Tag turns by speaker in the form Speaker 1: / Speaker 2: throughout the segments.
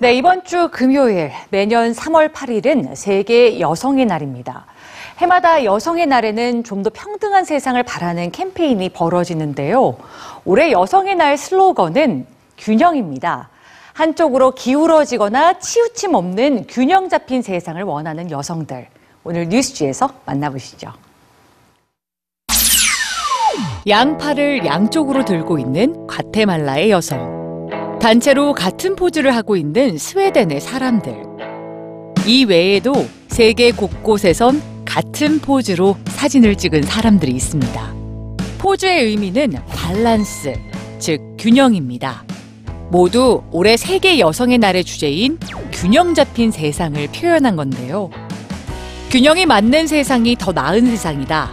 Speaker 1: 네, 이번 주 금요일 매년 3월 8일은 세계 여성의 날입니다. 해마다 여성의 날에는 좀 더 평등한 세상을 바라는 캠페인이 벌어지는데요. 올해 여성의 날 슬로건은 균형입니다. 한쪽으로 기울어지거나 치우침 없는 균형 잡힌 세상을 원하는 여성들. 오늘 뉴스지에서 만나보시죠. 양팔을 양쪽으로 들고 있는 과테말라의 여성. 단체로 같은 포즈를 하고 있는 스웨덴의 사람들. 이 외에도 세계 곳곳에선 같은 포즈로 사진을 찍은 사람들이 있습니다. 포즈의 의미는 밸런스, 즉 균형입니다. 모두 올해 세계 여성의 날의 주제인 균형 잡힌 세상을 표현한 건데요. 균형이 맞는 세상이 더 나은 세상이다.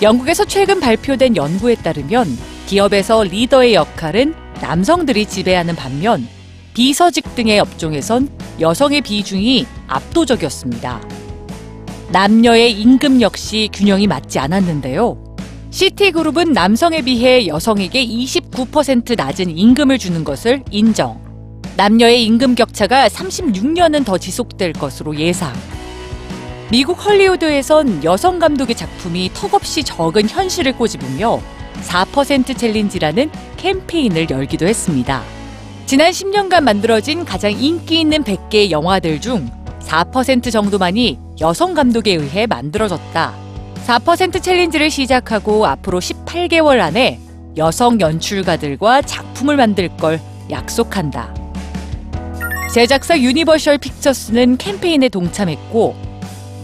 Speaker 1: 영국에서 최근 발표된 연구에 따르면 기업에서 리더의 역할은 남성들이 지배하는 반면 비서직 등의 업종에선 여성의 비중이 압도적이었습니다. 남녀의 임금 역시 균형이 맞지 않았는데요. 시티그룹은 남성에 비해 여성에게 29% 낮은 임금을 주는 것을 인정. 남녀의 임금 격차가 36년은 더 지속될 것으로 예상. 미국 헐리우드에선 여성 감독의 작품이 턱없이 적은 현실을 꼬집으며 4% 챌린지라는 캠페인을 열기도 했습니다. 지난 10년간 만들어진 가장 인기 있는 100개의 영화들 중 4% 정도만이 여성 감독에 의해 만들어졌다. 4% 챌린지를 시작하고 앞으로 18개월 안에 여성 연출가들과 작품을 만들 걸 약속한다. 제작사 유니버셜 픽처스는 캠페인에 동참했고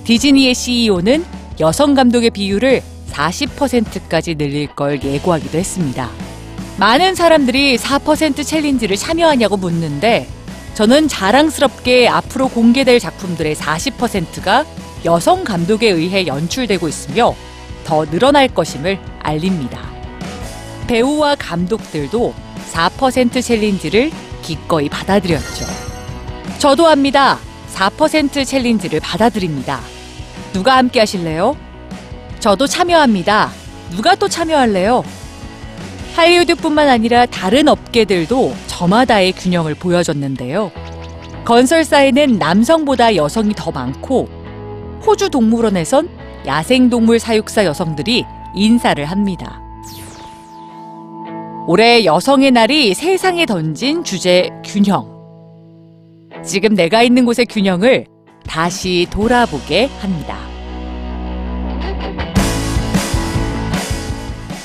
Speaker 1: 디즈니의 CEO는 여성 감독의 비율을 40%까지 늘릴 걸 예고하기도 했습니다. 많은 사람들이 4% 챌린지를 참여하냐고 묻는데 저는 자랑스럽게 앞으로 공개될 작품들의 40%가 여성 감독에 의해 연출되고 있으며 더 늘어날 것임을 알립니다. 배우와 감독들도 4% 챌린지를 기꺼이 받아들였죠. 저도 합니다. 4% 챌린지를 받아들입니다. 누가 함께 하실래요? 저도 참여합니다. 누가 또 참여할래요? 할리우드뿐만 아니라 다른 업계들도 저마다의 균형을 보여줬는데요. 건설사에는 남성보다 여성이 더 많고 호주 동물원에선 야생동물 사육사 여성들이 인사를 합니다. 올해 여성의 날이 세상에 던진 주제 균형. 지금 내가 있는 곳의 균형을 다시 돌아보게 합니다.